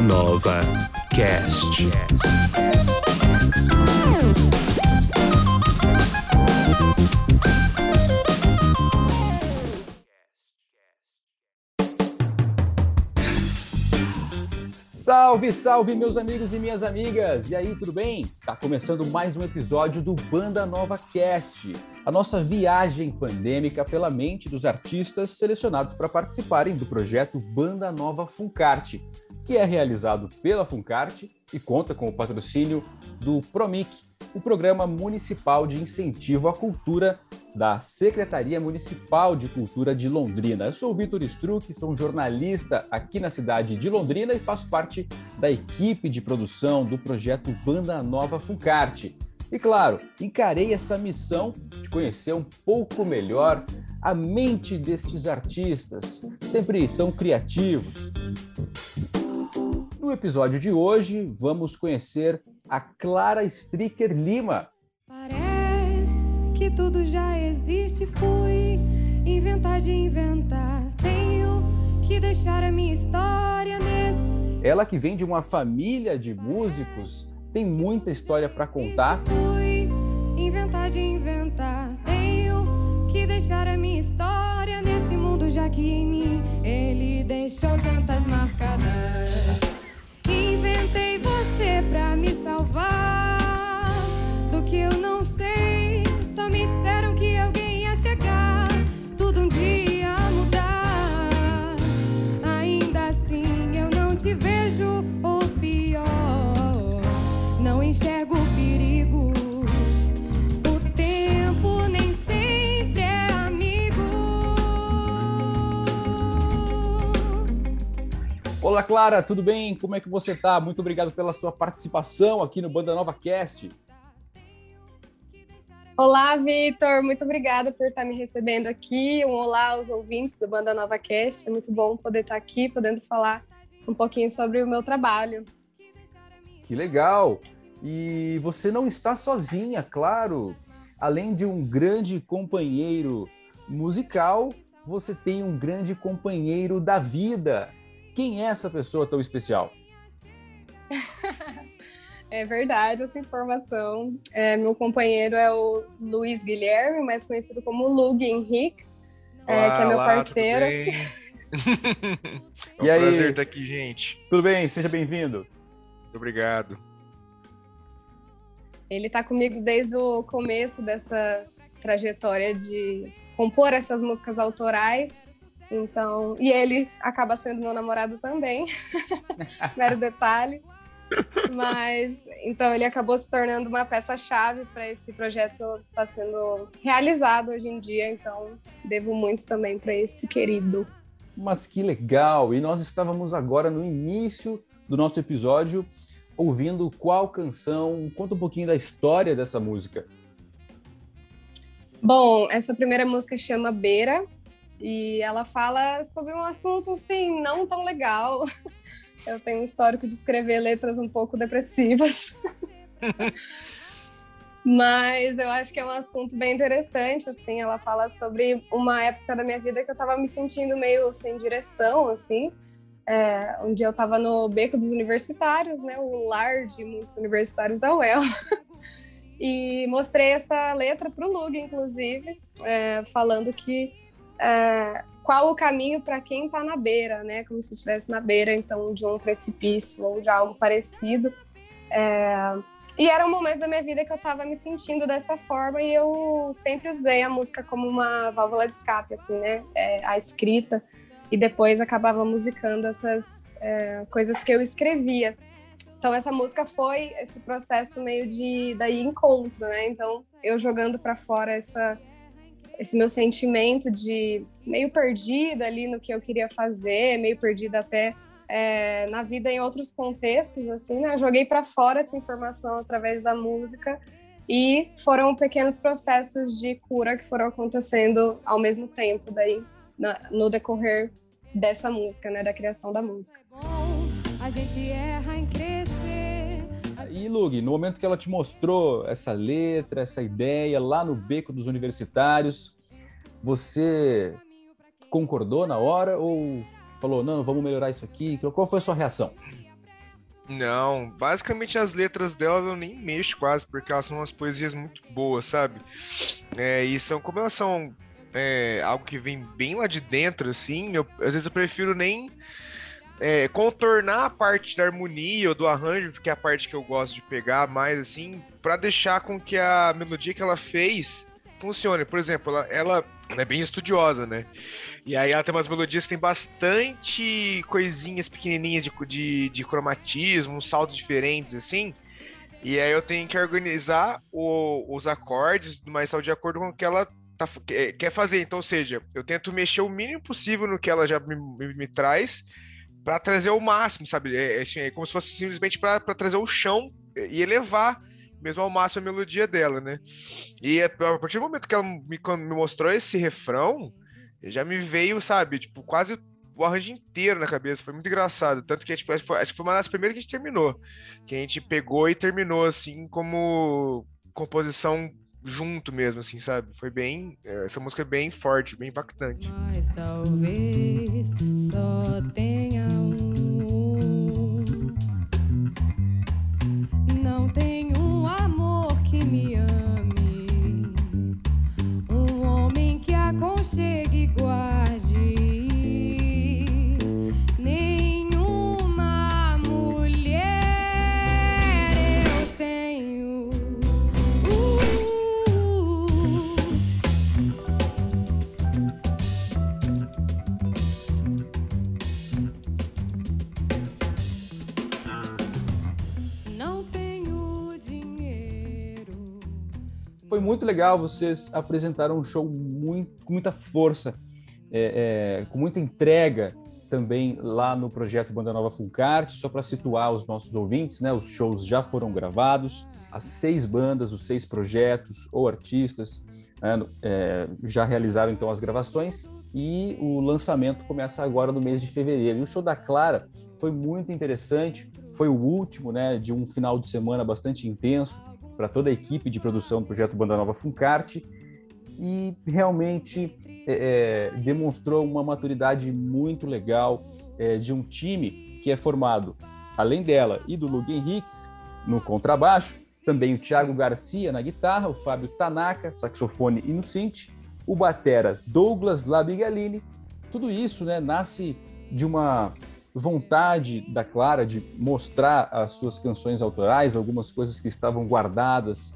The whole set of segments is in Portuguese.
Nova Cast. Salve, salve, meus amigos e minhas amigas! E aí, tudo bem? Tá começando mais um episódio do Banda Nova Cast, a nossa viagem pandêmica pela mente dos artistas selecionados para participarem do projeto Banda Nova Funcarte, que é realizado pela Funcarte e conta com o patrocínio do Promic, o Programa Municipal de Incentivo à Cultura da Secretaria Municipal de Cultura de Londrina. Eu sou o Vitor Struck, sou um jornalista aqui na cidade de Londrina e faço parte da equipe de produção do projeto Banda Nova Funcarte. E claro, encarei essa missão de conhecer um pouco melhor a mente destes artistas, sempre tão criativos. No episódio de hoje, vamos conhecer a Clara Stricker Lima. Parece que tudo já existe, fui inventar de inventar. Tenho que deixar a minha história nesse. Ela que vem de uma família de músicos, tem muita história para contar. Fui inventar de inventar. Que em mim ele deixou tantas marcadas. Inventei você pra me salvar do que eu não sei. Só me disseram Olá, Clara, tudo bem? Como é que você tá? Muito obrigado pela sua participação aqui no Banda Nova Cast. Olá, Vitor. Muito obrigada por estar me recebendo aqui. Um olá aos ouvintes do Banda Nova Cast. É muito bom poder estar aqui, podendo falar um pouquinho sobre o meu trabalho. Que legal! E você não está sozinha, claro. Além de um grande companheiro musical, você tem um grande companheiro da vida. Quem é essa pessoa tão especial? É verdade essa informação. É, meu companheiro é o Luiz Guilherme, mais conhecido como Lug Henriques, é, que é meu Olá, parceiro. é um E aí? prazer estar aqui, gente. Tudo bem? Seja bem-vindo. Muito obrigado. Ele está comigo desde o começo dessa trajetória de compor essas músicas autorais. Então, e ele acaba sendo meu namorado também. Mero detalhe. Mas então ele acabou se tornando uma peça-chave para esse projeto estar sendo realizado hoje em dia. Então, devo muito também para esse querido. Mas que legal! E nós estávamos agora no início do nosso episódio ouvindo qual canção? Conta um pouquinho da história dessa música. Bom, essa primeira música chama Beira e ela fala sobre um assunto assim não tão legal. Eu tenho um histórico de escrever letras um pouco depressivas. Mas eu acho que é um assunto bem interessante, assim, ela fala sobre uma época da minha vida que eu estava me sentindo meio sem direção, assim. É, um dia eu estava no Beco dos Universitários, né, o lar de muitos universitários da UEL. e mostrei essa letra para o Lug, inclusive, é, falando que é, qual o caminho para quem está na beira, né? Como se estivesse na beira, então, de um precipício ou de algo parecido. É, e era um momento da minha vida que eu estava me sentindo dessa forma e eu sempre usei a música como uma válvula de escape, assim, né? É, a escrita e depois acabava musicando essas é, coisas que eu escrevia. Então essa música foi esse processo meio de daí encontro, né? Então eu jogando para fora essa esse meu sentimento de meio perdida ali no que eu queria fazer, meio perdida até é, na vida em outros contextos, assim, né? Joguei para fora essa informação através da música e foram pequenos processos de cura que foram acontecendo ao mesmo tempo daí na, no decorrer dessa música, né? Da criação da música. Bom, a gente erra em crescer. E Lug, no momento que ela te mostrou essa letra, essa ideia lá no Beco dos Universitários, você concordou na hora ou falou, não, vamos melhorar isso aqui? Qual foi a sua reação? Não, basicamente as letras dela eu nem mexo quase, porque elas são umas poesias muito boas, sabe? É, e são, como elas são é, algo que vem bem lá de dentro, assim, eu, às vezes eu prefiro nem é, contornar a parte da harmonia ou do arranjo, porque é a parte que eu gosto de pegar mais, assim, para deixar com que a melodia que ela fez funcione. Por exemplo, ela, ela, é bem estudiosa, né? E aí ela tem umas melodias que tem bastante coisinhas pequenininhas de, de, de cromatismo, saltos diferentes, assim. E aí eu tenho que organizar o, os acordes, mas de acordo com o que ela tá, quer fazer. Então, ou seja, eu tento mexer o mínimo possível no que ela já me, me, me traz para trazer o máximo, sabe? É, é, assim, é como se fosse simplesmente para trazer o chão e elevar mesmo ao máximo a melodia dela, né? E a partir do momento que ela me, me mostrou esse refrão, já me veio, sabe, tipo, quase o arranjo inteiro na cabeça. Foi muito engraçado. Tanto que tipo, acho, que foi uma das primeiras que a gente terminou. Que a gente pegou e terminou, assim, como composição junto mesmo, assim, sabe? Foi bem. É, essa música é bem forte, bem impactante. Mas talvez só tenha um. Não muito legal, vocês apresentaram um show muito, com muita força, é, é, com muita entrega também lá no projeto Banda Nova Fulcart, só para situar os nossos ouvintes, né? Os shows já foram gravados, as seis bandas, os seis projetos ou artistas né, é, já realizaram então as gravações e o lançamento começa agora no mês de fevereiro. E o show da Clara foi muito interessante, foi o último, né, de um final de semana bastante intenso para toda a equipe de produção do projeto Banda Nova Funcarte e realmente é, é, demonstrou uma maturidade muito legal é, de um time que é formado, além dela e do Lug Henriques no contrabaixo, também o Thiago Garcia na guitarra, o Fábio Tanaka, saxofone e no synth, o batera Douglas Labigalini. Tudo isso né, nasce de uma vontade da Clara de mostrar as suas canções autorais, algumas coisas que estavam guardadas,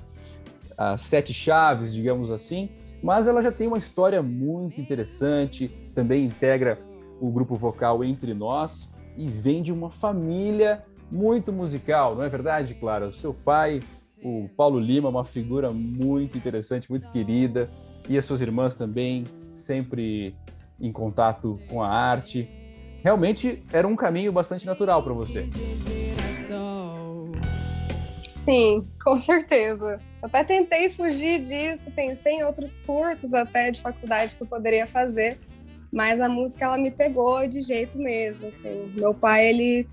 as sete chaves, digamos assim, mas ela já tem uma história muito interessante, também integra o grupo vocal Entre Nós e vem de uma família muito musical, não é verdade, Clara? O seu pai, o Paulo Lima, uma figura muito interessante, muito querida, e as suas irmãs também, sempre em contato com a arte. Realmente era um caminho bastante natural para você. Sim, com certeza. Até tentei fugir disso, pensei em outros cursos até de faculdade que eu poderia fazer, mas a música ela me pegou de jeito mesmo, assim. Meu pai, ele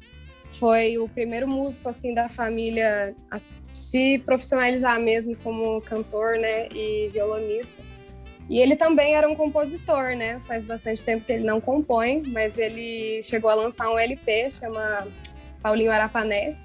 foi o primeiro músico assim da família a se profissionalizar mesmo como cantor, né, e violonista. E ele também era um compositor, né? Faz bastante tempo que ele não compõe, mas ele chegou a lançar um LP, chama Paulinho Arapanés,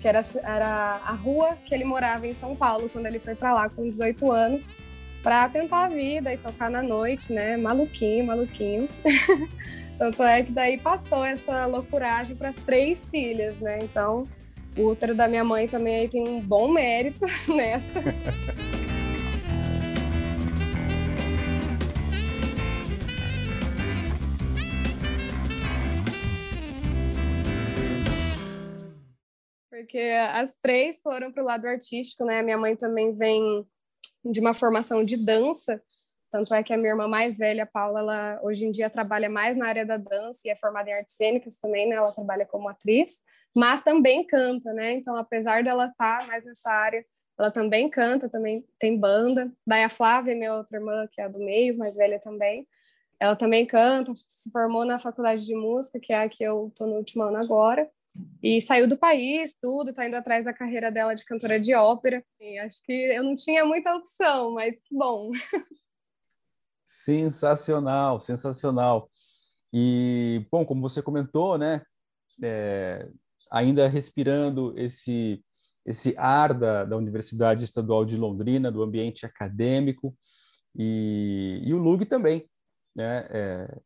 que era, era a rua que ele morava em São Paulo quando ele foi para lá com 18 anos, para tentar a vida e tocar na noite, né? Maluquinho, maluquinho. Tanto é que daí passou essa loucuragem para as três filhas, né? Então, o útero da minha mãe também aí tem um bom mérito nessa. Porque as três foram para o lado artístico, né? Minha mãe também vem de uma formação de dança, tanto é que a minha irmã mais velha, a Paula, ela hoje em dia trabalha mais na área da dança e é formada em artes cênicas também, né? Ela trabalha como atriz, mas também canta, né? Então, apesar dela estar tá mais nessa área, ela também canta, também tem banda. Daí a Flávia, minha outra irmã, que é a do meio, mais velha também, ela também canta, se formou na faculdade de música, que é a que eu tô no último ano agora. E saiu do país, tudo, tá indo atrás da carreira dela de cantora de ópera. E acho que eu não tinha muita opção, mas que bom. Sensacional, sensacional. E, bom, como você comentou, né? É, ainda respirando esse, esse ar da, da Universidade Estadual de Londrina, do ambiente acadêmico, e, e o Lug também. Né? É,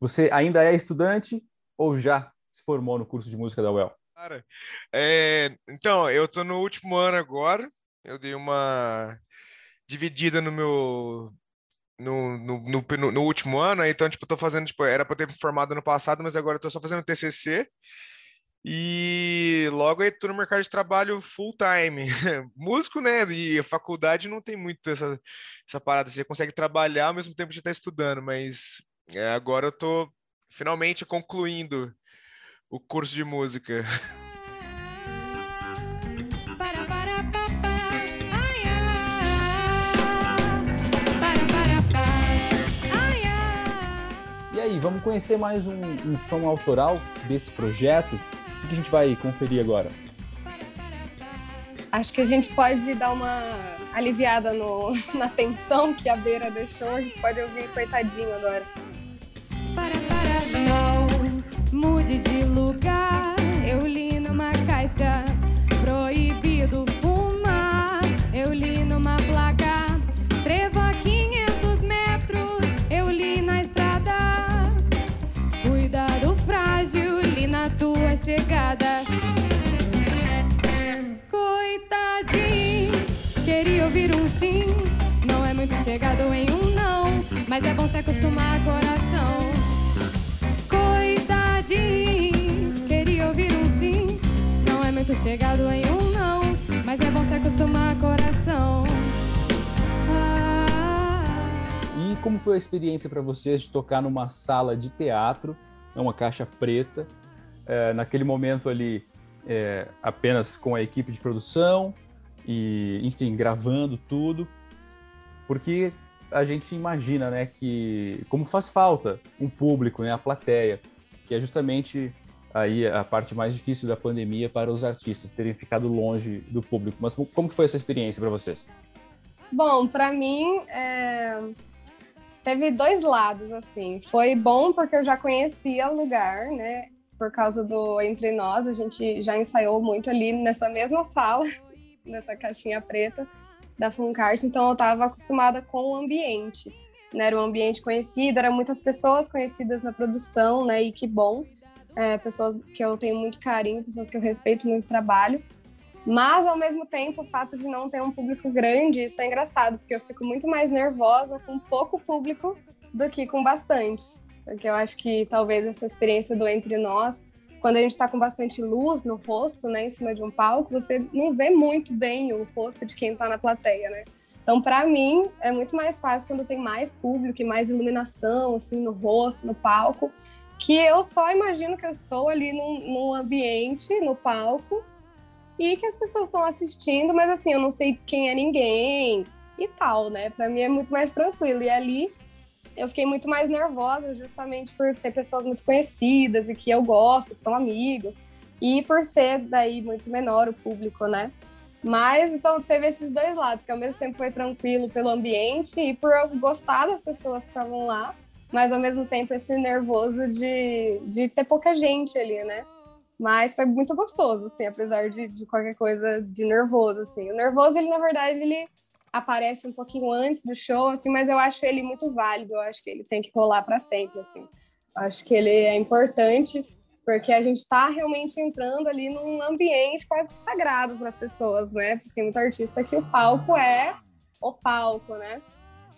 você ainda é estudante ou já se formou no curso de música da UEL? Cara, é, então, eu estou no último ano agora, eu dei uma dividida no meu no, no, no, no, último ano, então, tipo, eu tô fazendo, tipo, era para ter formado no passado, mas agora eu tô só fazendo TCC, e logo aí tô no mercado de trabalho full time. Músico, né, e a faculdade não tem muito essa, essa parada, você consegue trabalhar ao mesmo tempo que está estudando, mas é, agora eu tô finalmente concluindo o curso de música. E aí, vamos conhecer mais um, um som autoral desse projeto? O que a gente vai conferir agora? Acho que a gente pode dar uma aliviada no, na tensão que a Beira deixou. A gente pode ouvir Coitadinho agora. Para, para, não mude de lugar. Eu li numa caixa proibido fumar. Eu li numa placa trevo a 500 metros. Eu li na estrada. Cuidado frágil, li na tua chegada. Coitadinho, queria ouvir um sim. Não é muito chegado em um não, mas é bom se acostumar coração. Queria ouvir um sim. Não é muito chegado em um não, mas é bom se acostumar coração. Ah, E como foi a experiência para vocês de tocar numa sala de teatro, uma caixa preta, é, naquele momento ali é, apenas com a equipe de produção e, enfim, gravando tudo, porque a gente imagina, né, que como faz falta um público, né, a plateia, que é justamente aí a parte mais difícil da pandemia para os artistas terem ficado longe do público. Mas como que foi essa experiência para vocês? Bom, para mim, é, teve dois lados, assim. Foi bom porque eu já conhecia o lugar, né? Por causa do Entre Nós, a gente já ensaiou muito ali nessa mesma sala, nessa caixinha preta da Funcart, então eu estava acostumada com o ambiente. Né? Era um ambiente conhecido, eram muitas pessoas conhecidas na produção, né? E que bom. É, pessoas que eu tenho muito carinho, pessoas que eu respeito muito o trabalho. Mas, ao mesmo tempo, o fato de não ter um público grande, isso é engraçado, porque eu fico muito mais nervosa com pouco público do que com bastante. Porque eu acho que talvez essa experiência do Entre Nós, quando a gente está com bastante luz no rosto, né, em cima de um palco, você não vê muito bem o rosto de quem está na plateia, né? Então, para mim, é muito mais fácil quando tem mais público e mais iluminação, assim, no rosto, no palco, que eu só imagino que eu estou ali num, num ambiente, no palco, e que as pessoas estão assistindo, mas assim, eu não sei quem é ninguém e tal, né? Para mim é muito mais tranquilo. E ali eu fiquei muito mais nervosa, justamente por ter pessoas muito conhecidas e que eu gosto, que são amigos, e por ser daí muito menor o público, né? Mas então teve esses dois lados, que ao mesmo tempo foi tranquilo pelo ambiente e por eu gostar das pessoas que estavam lá, mas ao mesmo tempo esse nervoso de, de ter pouca gente ali, né? Mas foi muito gostoso, assim, apesar de, de qualquer coisa de nervoso, assim. O nervoso, ele, na verdade, ele aparece um pouquinho antes do show, assim, mas eu acho ele muito válido, eu acho que ele tem que rolar para sempre, assim. Acho que ele é importante porque a gente está realmente entrando ali num ambiente quase que sagrado para as pessoas, né? Porque tem muito artista que o palco é o palco, né?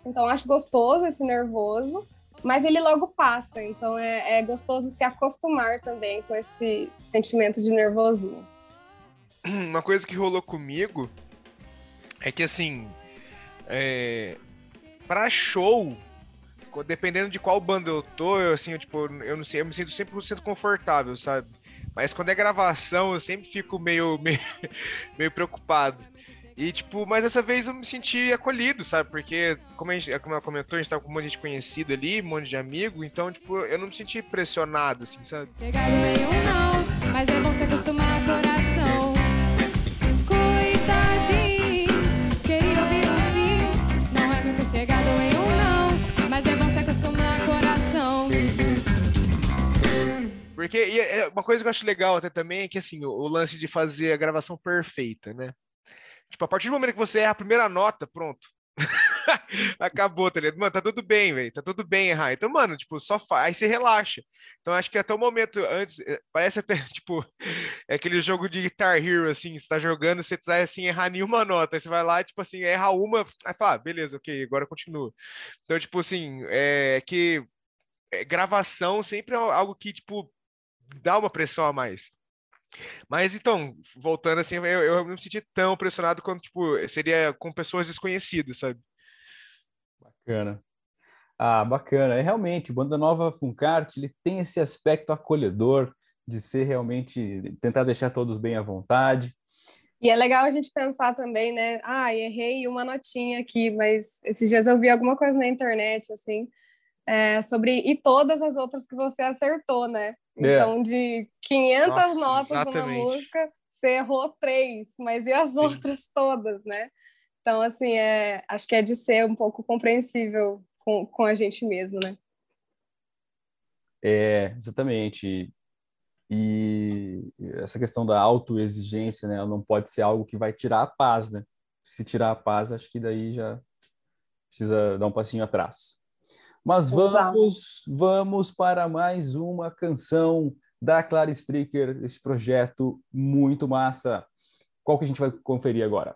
Então acho gostoso esse nervoso, mas ele logo passa, então é, é gostoso se acostumar também com esse sentimento de nervosinho. Uma coisa que rolou comigo é que assim, é, para show, dependendo de qual banda eu tô, eu, assim, eu, tipo, eu não sei, eu me sinto 100% confortável, sabe? Mas quando é gravação, eu sempre fico meio, meio, meio preocupado. E, tipo, mas dessa vez eu me senti acolhido, sabe? Porque, como, a gente, como ela comentou, a gente tava com um monte de gente conhecido ali, um monte de amigo, então, tipo, eu não me senti pressionado, assim, sabe? Não, mas é bom se acostumar coração. Porque é uma coisa que eu acho legal até também é que assim, o, o lance de fazer a gravação perfeita, né? Tipo, a partir do momento que você erra a primeira nota, pronto. Acabou, tá ligado? Mano, tá tudo bem, velho. Tá tudo bem errar. Então, mano, tipo, só faz. Aí você relaxa. Então, acho que até o momento antes, eh, parece até, tipo, é aquele jogo de Guitar Hero, assim, você tá jogando, você tá assim, errar nenhuma nota. Aí você vai lá, tipo assim, erra uma, aí fala, ah, beleza, ok, agora continua. Então, tipo assim, é que é, gravação sempre é algo que, tipo, dá uma pressão a mais. Mas então, voltando assim, eu, eu não me senti tão pressionado quanto, tipo, seria com pessoas desconhecidas, sabe? Bacana. Ah, bacana. É realmente, o Banda Nova Funcart, ele tem esse aspecto acolhedor de ser realmente, tentar deixar todos bem à vontade. E é legal a gente pensar também, né? Ah, errei uma notinha aqui, mas esses dias eu vi alguma coisa na internet, assim, é, sobre e todas as outras que você acertou, né? É. Então, de 500 Nossa, notas exatamente. numa música, você errou três, mas e as Sim. outras todas, né? Então, assim, é, acho que é de ser um pouco compreensível com, com a gente mesmo, né? É, exatamente. E essa questão da autoexigência, né? Ela não pode ser algo que vai tirar a paz, né? Se tirar a paz, acho que daí já precisa dar um passinho atrás. Mas vamos, vamos para mais uma canção da Clara Stricker, esse projeto muito massa. Qual que a gente vai conferir agora?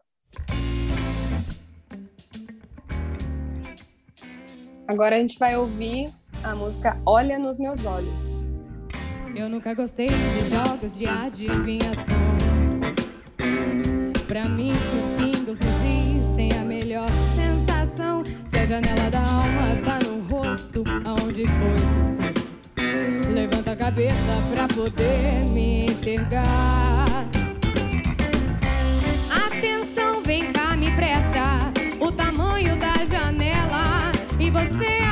Agora a gente vai ouvir a música Olha nos Meus Olhos. Eu nunca gostei de jogos de adivinhação. Pra mim, os pingos nos têm a melhor sensação. Se a janela cabeça pra poder me enxergar. Atenção, vem cá, me presta o tamanho da janela e você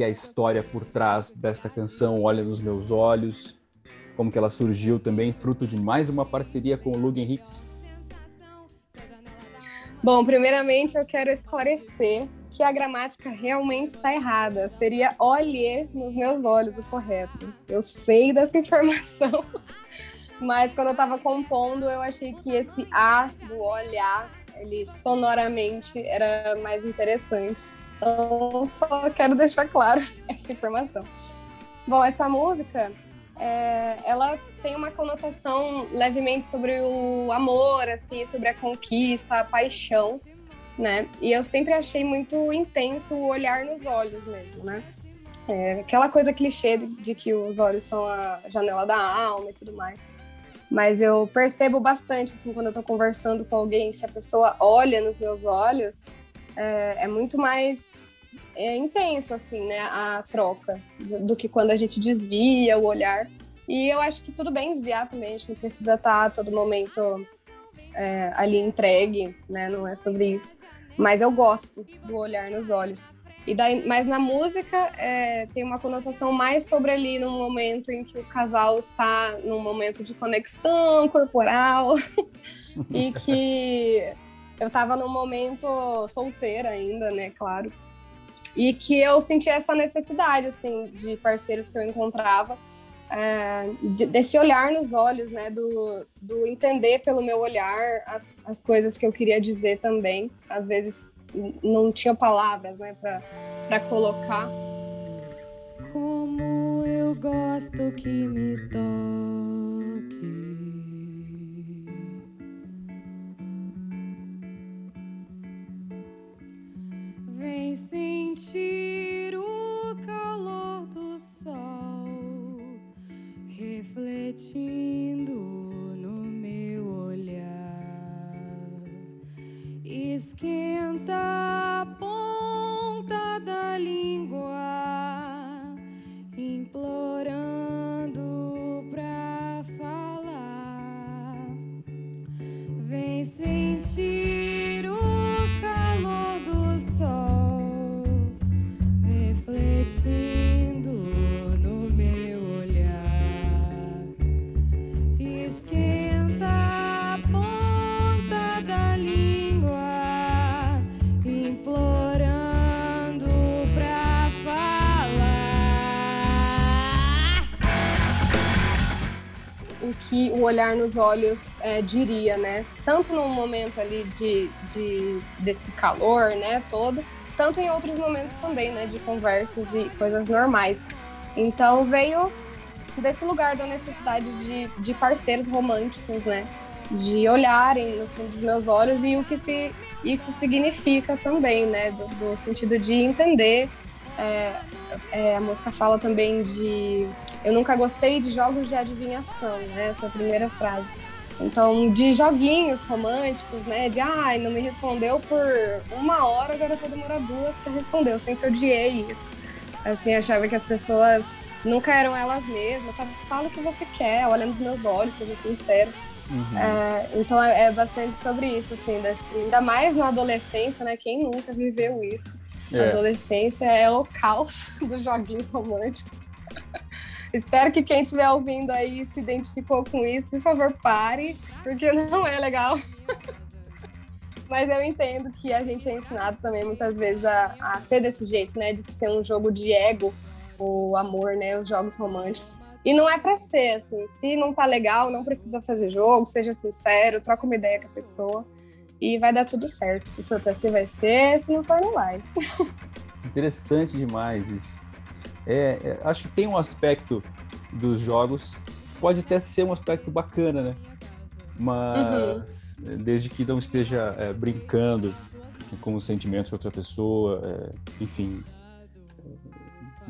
que é a história por trás dessa canção Olha nos meus olhos? como que ela surgiu também, fruto de mais uma parceria com o Lug Henriques? Bom, primeiramente eu quero esclarecer que a gramática realmente está errada. Seria olhe nos meus olhos o correto. Eu sei dessa informação, mas quando eu estava compondo, eu achei que esse A do olhar, ele sonoramente era mais interessante. Então, só quero deixar claro essa informação. Bom, essa música é, ela tem uma conotação levemente sobre o amor, assim, sobre a conquista, a paixão, né? E eu sempre achei muito intenso o olhar nos olhos mesmo, né? É, aquela coisa clichê de que os olhos são a janela da alma e tudo mais. Mas eu percebo bastante, assim, quando eu tô conversando com alguém, se a pessoa olha nos meus olhos, é, é muito mais é intenso, assim, né, a troca, do, do, que quando a gente desvia o olhar. E eu acho que tudo bem desviar também, a gente não precisa estar a todo momento é, ali entregue, né, não é sobre isso. Mas eu gosto do olhar nos olhos. E daí, mas na música é, tem uma conotação mais sobre ali no momento em que o casal está num momento de conexão corporal e que eu estava num momento solteira ainda, né, claro. E que eu sentia essa necessidade, assim, de parceiros que eu encontrava, é, de, desse olhar nos olhos, né? Do, do entender pelo meu olhar as, as coisas que eu queria dizer também. Às vezes não tinha palavras, né, para colocar. Como eu gosto que me toque. Olhar nos olhos é, diria, né? Tanto num momento ali de, de desse calor, né, todo, tanto em outros momentos também, né, de conversas e coisas normais. Então veio desse lugar da necessidade de, de parceiros românticos, né? De olharem no fundo dos meus olhos e o que se, isso significa também, né? Do, do sentido de entender. É, é, a música fala também de. Eu nunca gostei de jogos de adivinhação, né? Essa é primeira frase. Então, de joguinhos românticos, né? De, ai, ah, não me respondeu por uma hora, agora vou demorar duas para responder. Eu sempre odiei isso. Assim, achava que as pessoas nunca eram elas mesmas, sabe? Fala o que você quer, olha nos meus olhos, seja sincero. Uhum. É, então é, é, bastante sobre isso, assim, desse, ainda mais na adolescência, né? Quem nunca viveu isso? É. A adolescência é o caos dos joguinhos românticos. Espero que quem estiver ouvindo aí se identificou com isso, por favor, pare, porque não é legal. Mas eu entendo que a gente é ensinado também muitas vezes a, a ser desse jeito, né? De ser um jogo de ego o amor, né? Os jogos românticos. E não é para ser, assim. Se não tá legal, não precisa fazer jogo, seja sincero, troca uma ideia com a pessoa e vai dar tudo certo. Se for pra ser, vai ser, se não for, não vai. Interessante demais isso. É, é, acho que tem um aspecto dos jogos, pode até ser um aspecto bacana, né? Mas uhum. desde que não esteja é, brincando com os sentimentos de outra pessoa, é, enfim,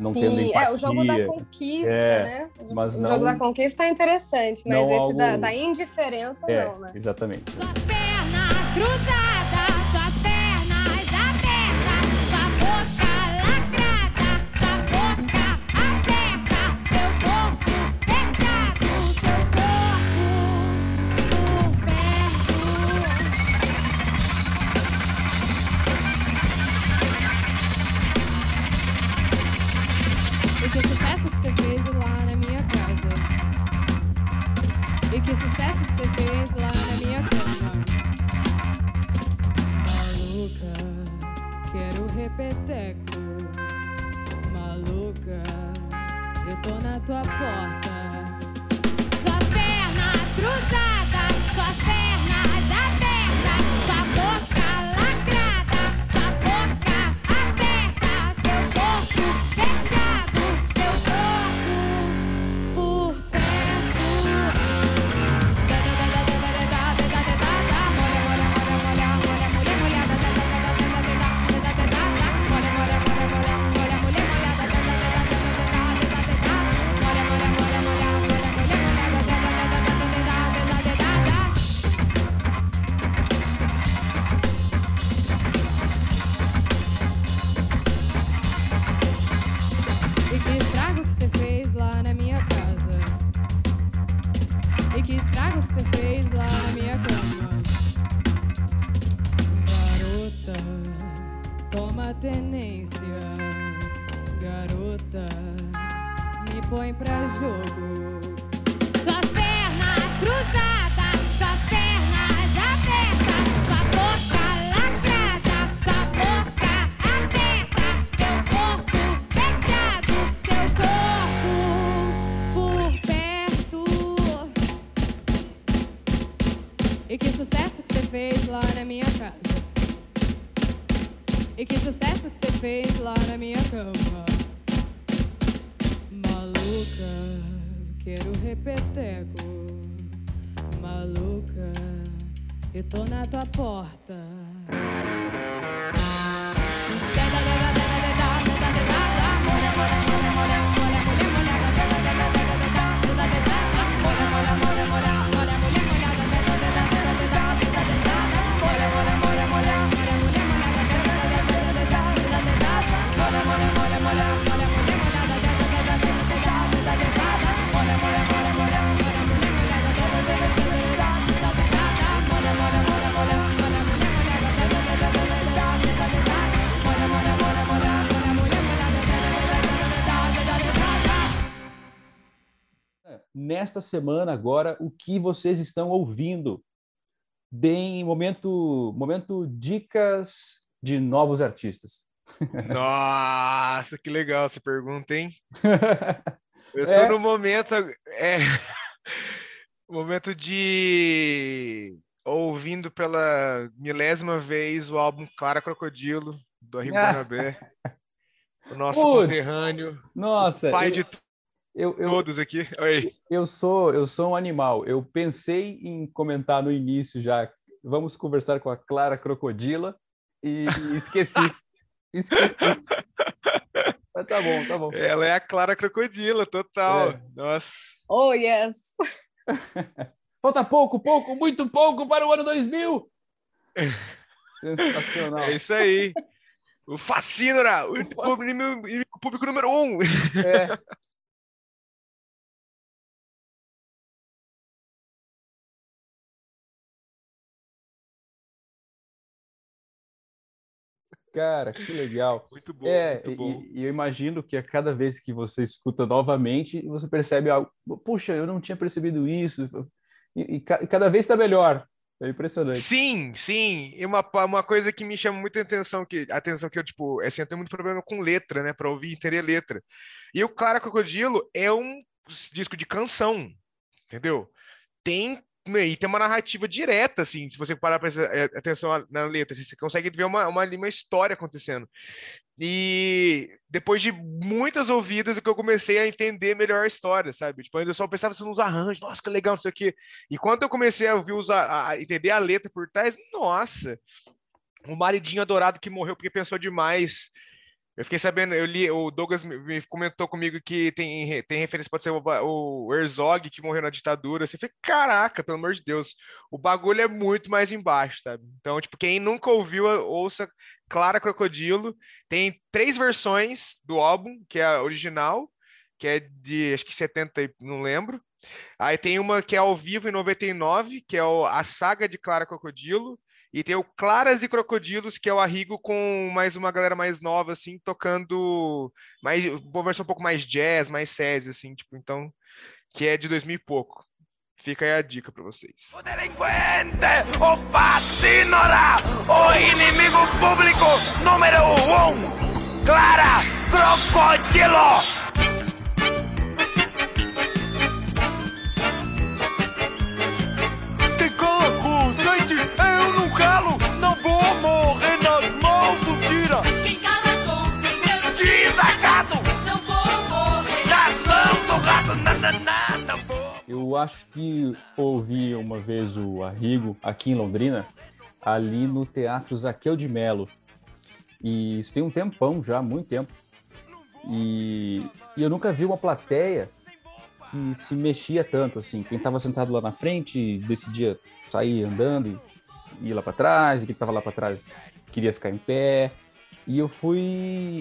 não Sim, tendo empatia. É, o jogo da conquista, é, né? Mas o não, jogo da conquista é interessante, mas esse algo... da, da, indiferença é, não, né? Exatamente. Suas pernas cruzadas. Nesta semana agora o que vocês estão ouvindo. Deem momento, momento dicas de novos artistas. Nossa, que legal essa pergunta, hein? Eu tô é. no momento. É... Momento de ouvindo pela milésima vez o álbum Clara Crocodilo, do Arrigo Barnabé. O nosso Putz, conterrâneo, Nossa, pai de eu, eu, todos aqui. Oi. eu sou eu sou um animal. Eu pensei em comentar no início já. Vamos conversar com a Clara Crocodila e, e esqueci. esqueci. Mas tá bom, tá bom. Ela é a Clara Crocodila, total. É. Nossa. Oh, yes! Falta pouco, pouco, muito pouco para o ano 2000. Sensacional. É isso aí. O Facínora, o público, inimigo público número um. É. Cara, que legal. Muito bom, É, muito e, bom. e eu imagino que a cada vez que você escuta novamente, você percebe algo. Puxa, eu não tinha percebido isso. E, e ca- e cada vez está melhor. É impressionante. Sim, sim. E uma, uma coisa que me chama muita atenção, que, atenção que eu, tipo, assim, eu tenho muito problema com letra, né? Pra ouvir e entender letra. E o Clara Crocodilo é um disco de canção, entendeu? Tem. E tem uma narrativa direta, assim, se você parar para atenção na letra, assim, você consegue ver uma, uma, uma história acontecendo. E depois de muitas ouvidas, é que eu comecei a entender melhor a história, sabe? Tipo, eu só pensava assim, nos arranjos, nossa, que legal, não sei o quê. E quando eu comecei a ouvir os, a, a entender a letra por trás, nossa, o maridinho adorado que morreu porque pensou demais. Eu fiquei sabendo, eu li, o Douglas me, me comentou comigo que tem, tem referência, pode ser o, o Herzog que morreu na ditadura. Assim, eu falei, caraca, pelo amor de Deus, o bagulho é muito mais embaixo, sabe? Então, tipo, quem nunca ouviu, ouça Clara Crocodilo. Tem três versões do álbum, que é a original, que é de acho que 70, e não lembro. Aí tem uma que é ao vivo em 99, que é a saga de Clara Crocodilo. E tem o Claras e Crocodilos, que é o Arrigo com mais uma galera mais nova, assim, tocando mais, uma versão um pouco mais jazz, mais sese, assim, tipo, então, que é de 2000 e pouco. Fica aí a dica pra vocês. O delinquente, o fascínora, o inimigo público número um, Clara Crocodilo. Eu acho que ouvi uma vez o Arrigo aqui em Londrina, ali no Teatro Zaqueu de Melo. E isso tem um tempão já, muito tempo. E, e eu nunca vi uma plateia que se mexia tanto assim. Quem estava sentado lá na frente decidia sair andando e ir lá para trás, e quem estava lá para trás queria ficar em pé. E eu fui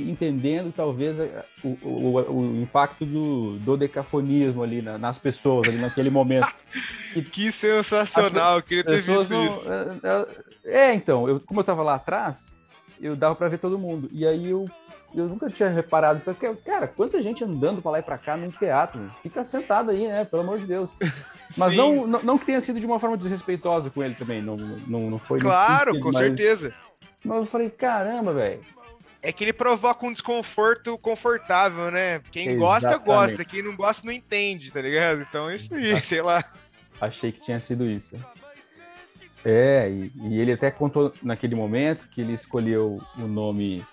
entendendo talvez o, o, o impacto do dodecafonismo ali na- nas pessoas ali naquele momento. Que sensacional, eu queria ter visto não- isso. é, é, é, então, eu, como eu tava lá atrás, eu dava para ver todo mundo. E aí eu, eu nunca tinha reparado. isso. Falei, Cara, quanta gente andando para lá e para cá num teatro. Fica sentado aí, né? Pelo amor de Deus. Mas não, não, não que tenha sido de uma forma desrespeitosa com ele também. Não, não, não foi. Claro, sentido, com mas- certeza. Mas eu falei, caramba, velho. É que ele provoca um desconforto confortável, né? Quem gosta, Exatamente. gosta. Quem não gosta, não entende, tá ligado? Então é isso aí, sei lá. Achei que tinha sido isso. É, e, e ele até contou naquele momento que ele escolheu o nome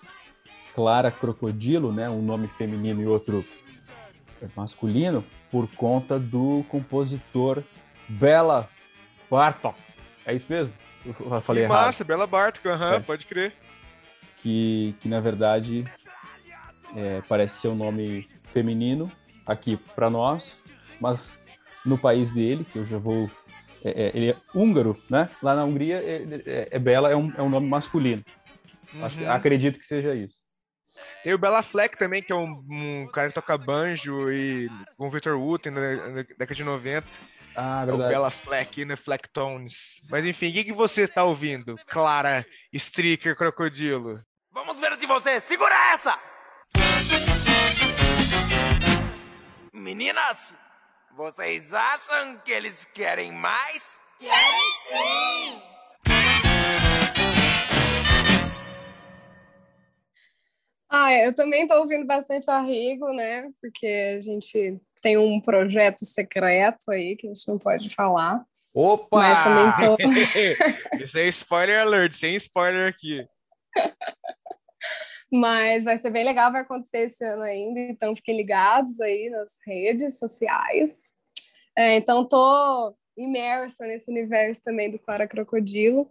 Clara Crocodilo, né? Um nome feminino e outro masculino, por conta do compositor Bela Bartok. É isso mesmo? Eu falei que errado. massa, Bela Bartok, aham, É. pode crer. Que, que na verdade é, parece ser um nome feminino aqui para nós, mas no país dele, que eu já vou. é- é- ele é húngaro, né? Lá na Hungria, é, é- é Bela é um, é um nome masculino. Acho que- Uhum. acredito que seja isso. Tem o Bela Fleck também, que é um, um cara que toca banjo e com o Victor Wooten na década de 90. Ah, É o verdade. Bela Fleck, né? Flecktones. Mas enfim, o que, que você está ouvindo? Clara Stricker Crocodilo. Vamos ver se você segura essa! Meninas, vocês acham que eles querem mais? Querem sim. Ah, eu também tô ouvindo bastante Arrigo, né? Porque a gente tem um projeto secreto aí que a gente não pode falar. Opa! Mas também tô. Isso é spoiler alert, sem spoiler aqui. Mas vai ser bem legal, vai acontecer esse ano ainda, então fiquem ligados aí nas redes sociais. É, então, tô imersa nesse universo também do Clara Crocodilo,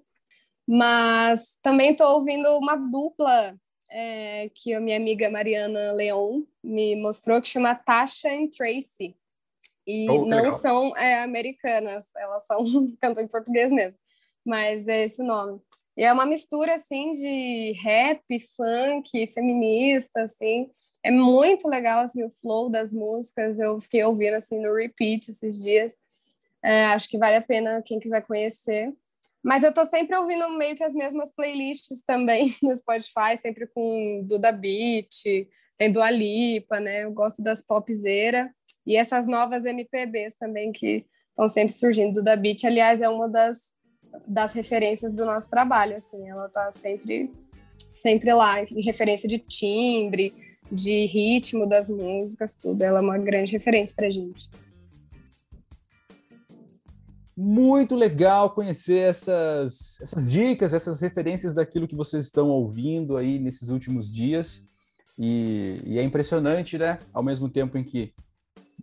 mas também tô ouvindo uma dupla é, que a minha amiga Mariana Leon me mostrou, que chama Tasha and Tracy. E Oh, não legal. são é, americanas, elas são cantam em português mesmo, mas é esse o nome. E é uma mistura assim de rap, funk, feminista, assim. É muito legal assim o flow das músicas. Eu fiquei ouvindo assim no repeat esses dias. É, acho que vale a pena quem quiser conhecer. Mas eu tô sempre ouvindo meio que as mesmas playlists também no Spotify, sempre com Duda Beat, tem Dua Lipa, né? Eu gosto das popzera e essas novas MPBs também que estão sempre surgindo. Duda Beat, aliás, é uma das das referências do nosso trabalho, assim, ela tá sempre sempre lá em referência de timbre, de ritmo das músicas, tudo. Ela é uma grande referência pra gente. Muito legal conhecer essas, essas dicas, essas referências daquilo que vocês estão ouvindo aí nesses últimos dias. E, e é impressionante, né? Ao mesmo tempo em que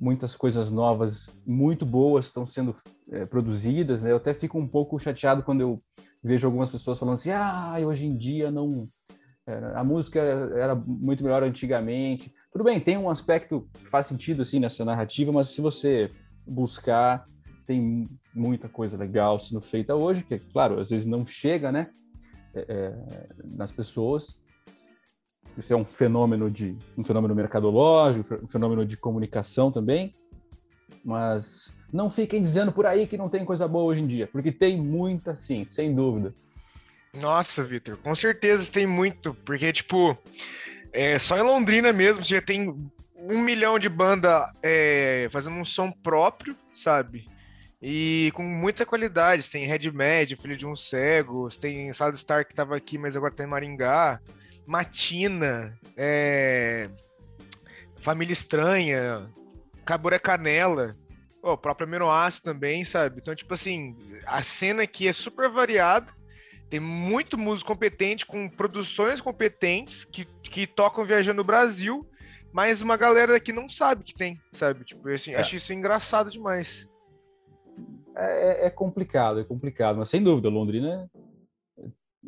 muitas coisas novas, muito boas, estão sendo é, produzidas, né? Eu até fico um pouco chateado quando eu vejo algumas pessoas falando assim: ah, hoje em dia não. era- a música era muito melhor antigamente. Tudo bem, tem um aspecto que faz sentido assim nessa narrativa, mas se você buscar, tem muita coisa legal sendo feita hoje, que, claro, às vezes não chega, né? é, é, nas pessoas. Isso é um fenômeno de um fenômeno mercadológico, um fenômeno de comunicação também. Mas não fiquem dizendo por aí que não tem coisa boa hoje em dia, porque tem muita, sim, sem dúvida. Nossa, Vitor, com certeza tem muito, porque, tipo, é, só em Londrina mesmo já tem um milhão de banda é, fazendo um som próprio, sabe? E com muita qualidade. Tem Red Mad, Filho de um Cego, tem Salad Star que tava aqui, mas agora tá em Maringá. Matina, é, Família Estranha, Cabura Canela, o próprio Aminoácido também, sabe? Então, tipo assim, a cena aqui é super variada. Tem muito músico competente, com produções competentes que, que tocam viajando no Brasil, mas uma galera que não sabe que tem, sabe? Tipo, eu assim, É. acho isso engraçado demais. É, é- é complicado, é complicado, mas sem dúvida, Londrina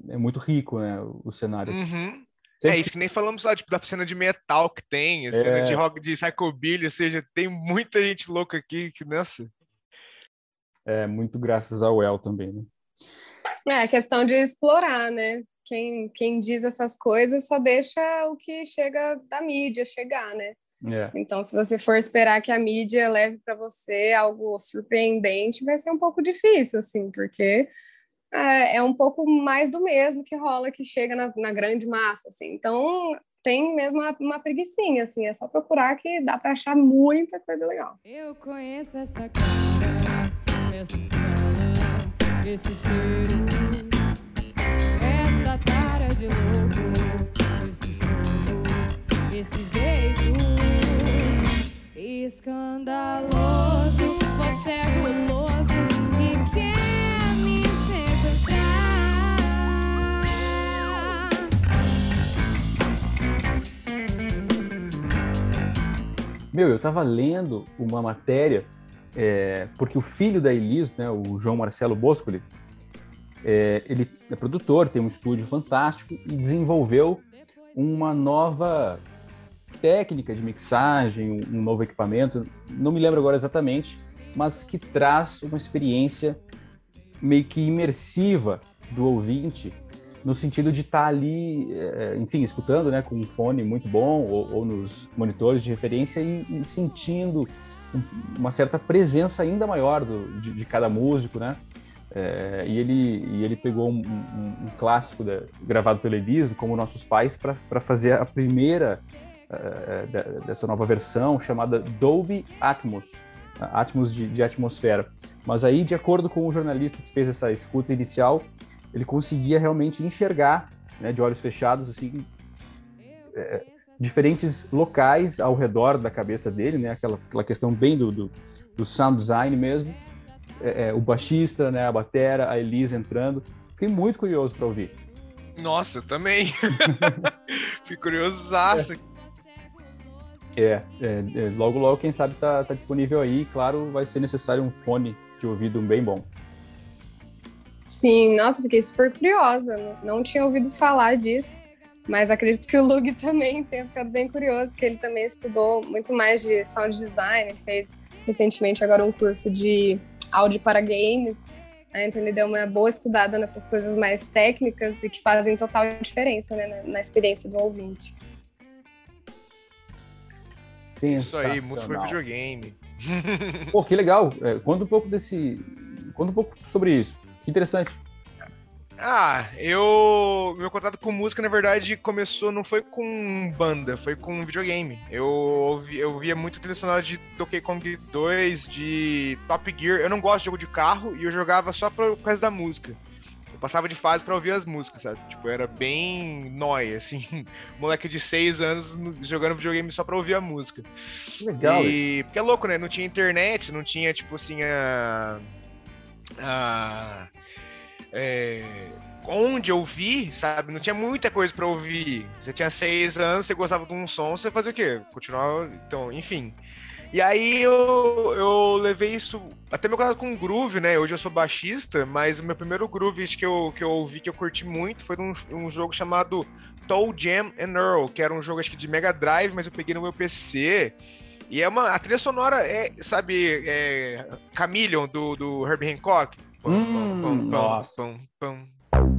é, é muito rico, né? O, o cenário. Uhum. Sempre É isso que nem falamos lá, tipo, da cena de metal que tem, a cena É. de rock de psychobilly, ou seja, tem muita gente louca aqui que, nossa. é muito graças ao El também, né? É a questão de explorar, né? Quem, quem diz essas coisas só deixa o que chega da mídia chegar, né? É. Então, se você for esperar que a mídia leve para você algo surpreendente, vai ser um pouco difícil, assim, porque é, é um pouco mais do mesmo que rola, que chega na, na grande massa, assim. Então, tem mesmo uma, uma preguiçinha, assim, é só procurar que dá para achar muita coisa legal. Eu conheço essa cara, essa fala, esse cheiro, essa cara de louco, esse fogo, esse jeito escandaloso. Você é guloso e quer me sequestrar. Meu, eu tava lendo uma matéria, é, porque o filho da Elis, né, o João Marcelo Boscoli, é, ele é produtor, tem um estúdio fantástico e desenvolveu uma nova técnica de mixagem, um, novo equipamento, não me lembro agora exatamente, mas que traz uma experiência meio que imersiva do ouvinte, no sentido de estar ali, é, enfim, escutando né, com um fone muito bom ou, ou nos monitores de referência e, e sentindo um- uma certa presença ainda maior do- de, de cada músico, né? É, e, ele, e ele pegou um, um- um clássico da- gravado pelo Elise, como Nossos Pais, para fazer a primeira eh, dessa nova versão, chamada Dolby Atmos, Atmos de, de atmosfera. Mas aí, de acordo com o jornalista que fez essa escuta inicial, ele conseguia realmente enxergar, né, de olhos fechados, assim, eh, diferentes locais ao redor da cabeça dele, né? Aquela, aquela questão bem do, do, do sound design mesmo. É, é, o baixista, né? A batera, a Elisa entrando. Fiquei muito curioso para ouvir. Nossa, eu também. Fico curiosaço. É, é, é, logo, logo, quem sabe tá, tá disponível aí. Claro, vai ser necessário um fone de ouvido bem bom. Sim, nossa, fiquei super curiosa. Não, não tinha ouvido falar disso, mas acredito que o Lug também tenha ficado bem curioso, que ele também estudou muito mais de sound design, fez recentemente agora um curso de áudio para games. né? Então ele deu uma boa estudada nessas coisas mais técnicas e que fazem total diferença né, na- na experiência do ouvinte. Isso aí, Sensacional. videogame. Pô, que legal. É, conta um pouco desse. Conta um pouco sobre isso. Que interessante. Ah, eu. Meu contato com música, na verdade, começou, não foi com banda, foi com videogame. Eu, ouvi, eu via muito trilha sonora de Donkey Kong 2, de Top Gear. Eu não gosto de jogo de carro e eu jogava só por causa da música. Passava de fase pra ouvir as músicas, sabe? Tipo, era bem nóia, assim. Moleque de 6 anos no- jogando videogame só pra ouvir a música. Legal. E, porque é louco, né? Não tinha internet, não tinha, tipo assim, a. a é, onde ouvir, sabe? Não tinha muita coisa pra ouvir. Você tinha seis anos, você gostava de um som, você fazia o quê? Continuava. Então, enfim. E aí eu, eu levei isso. Até meu caso com groove, né? Hoje eu sou baixista, mas o meu primeiro groove que eu, que eu ouvi, que eu curti muito, foi um, um jogo chamado Toe Jam and Earl, que era um jogo acho que de Mega Drive, mas eu peguei no meu PC. E é uma. A trilha sonora é, sabe, é, Chameleon do, do Herbie Hancock. Hum, nossa. pam, pam.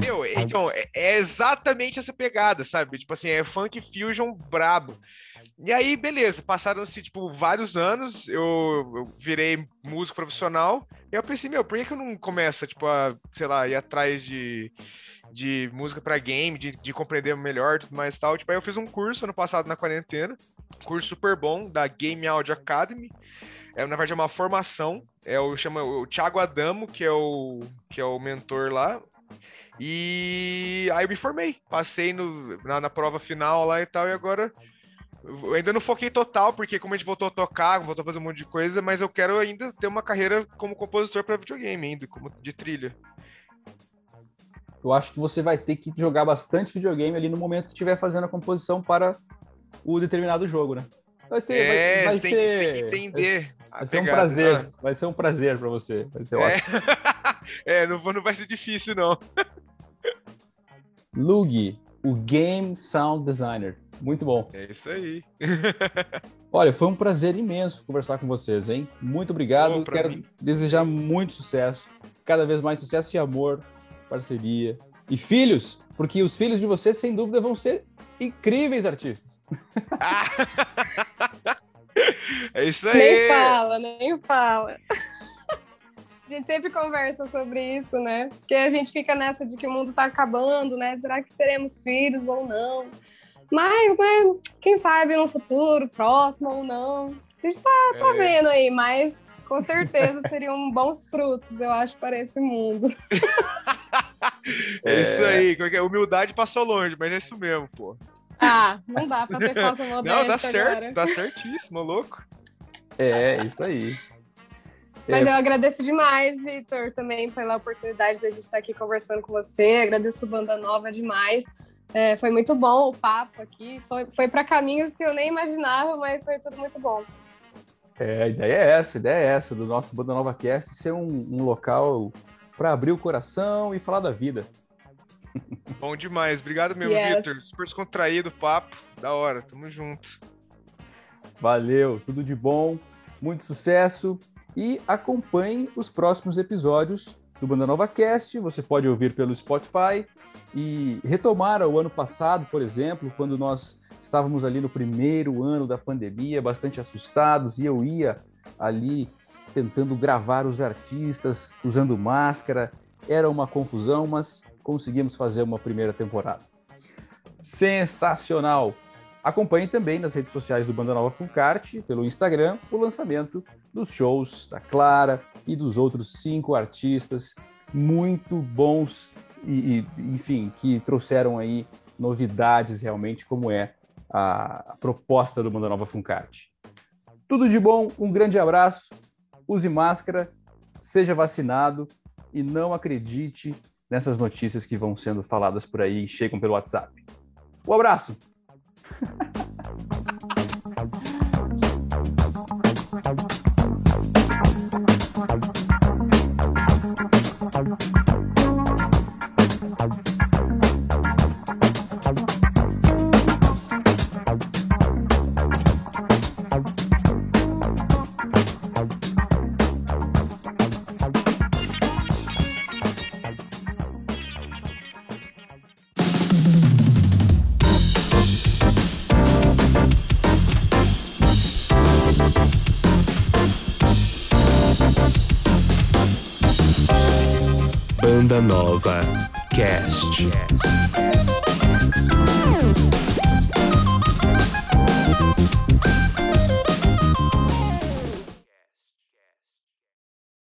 Meu, então, é, é exatamente essa pegada, sabe? Tipo assim, é funk fusion brabo. E aí, beleza, passaram-se, tipo, vários anos, eu, eu virei músico profissional, e eu pensei, meu, por que, que eu não começo, tipo, a, sei lá, ir atrás de, de música pra game, de, de compreender melhor tudo mais e tal. Tipo, aí eu fiz um curso ano passado na quarentena, curso super bom, da Game Audio Academy. É, na verdade, é uma formação. É o, chama, o Thiago Adamo, que é o, que é o mentor lá. E aí eu me formei. Passei no, na, na prova final lá e tal, e agora eu ainda não foquei total, porque como a gente voltou a tocar, voltou a fazer um monte de coisa, mas eu quero ainda ter uma carreira como compositor para videogame, ainda, como de trilha. Eu acho que você vai ter que jogar bastante videogame ali no momento que estiver fazendo a composição para o determinado jogo, né? Vai ser, vai- é, vai você tem, que- você tem que ser- entender. a Vai ser um pegada. prazer, vai ser um prazer para você. Vai ser Ah, ótimo. é, não, vou- não vai ser difícil, não. Lug, o Game Sound Designer. Muito bom. É isso aí. Olha, foi um prazer imenso conversar com vocês, hein? Muito obrigado. Pra Quero mim. desejar muito sucesso, cada vez mais sucesso e amor, parceria e filhos, porque os filhos de vocês, sem dúvida, vão ser incríveis artistas. É isso aí. Nem fala, nem fala. A gente sempre conversa sobre isso, né? Porque a gente fica nessa de que o mundo tá acabando, né? Será que teremos filhos ou não? Mas, né, quem sabe no futuro, próximo ou não. A gente tá, tá É. vendo aí, mas com certeza seriam bons frutos, eu acho, para esse mundo. É isso aí. como é é? Humildade passou longe, mas é isso mesmo, pô. Ah, não dá pra ter falsa modéstia Não, tá certo, agora. tá certíssimo, louco. É, isso aí. Mas É. eu agradeço demais, Vitor, também pela oportunidade de a gente estar aqui conversando com você. Agradeço o Banda Nova demais. É, foi muito bom o papo aqui. Foi, foi para caminhos que eu nem imaginava, mas foi tudo muito bom. É, a ideia é essa, a ideia é essa, do nosso Banda Nova Cast ser um, um local para abrir o coração e falar da vida. Bom demais. Obrigado mesmo, Yes. Vitor. Super descontraído o papo. Da hora, tamo junto. Valeu, tudo de bom, muito sucesso e acompanhe os próximos episódios do Banda Nova Cast. Você pode ouvir pelo Spotify e retomar o ano passado, por exemplo, quando nós estávamos ali no primeiro ano da pandemia, bastante assustados, e eu ia ali tentando gravar os artistas usando máscara. Era uma confusão, mas conseguimos fazer uma primeira temporada. Sensacional! Acompanhe também nas redes sociais do Banda Nova Funcarte, pelo Instagram, o lançamento dos shows da Clara e dos outros cinco artistas muito bons e, e enfim, que trouxeram aí novidades realmente, como é a, proposta do Banda Nova Funcarte. Tudo de bom, um grande abraço, use máscara, seja vacinado e não acredite nessas notícias que vão sendo faladas por aí e chegam pelo WhatsApp. Um abraço! Nova Cast.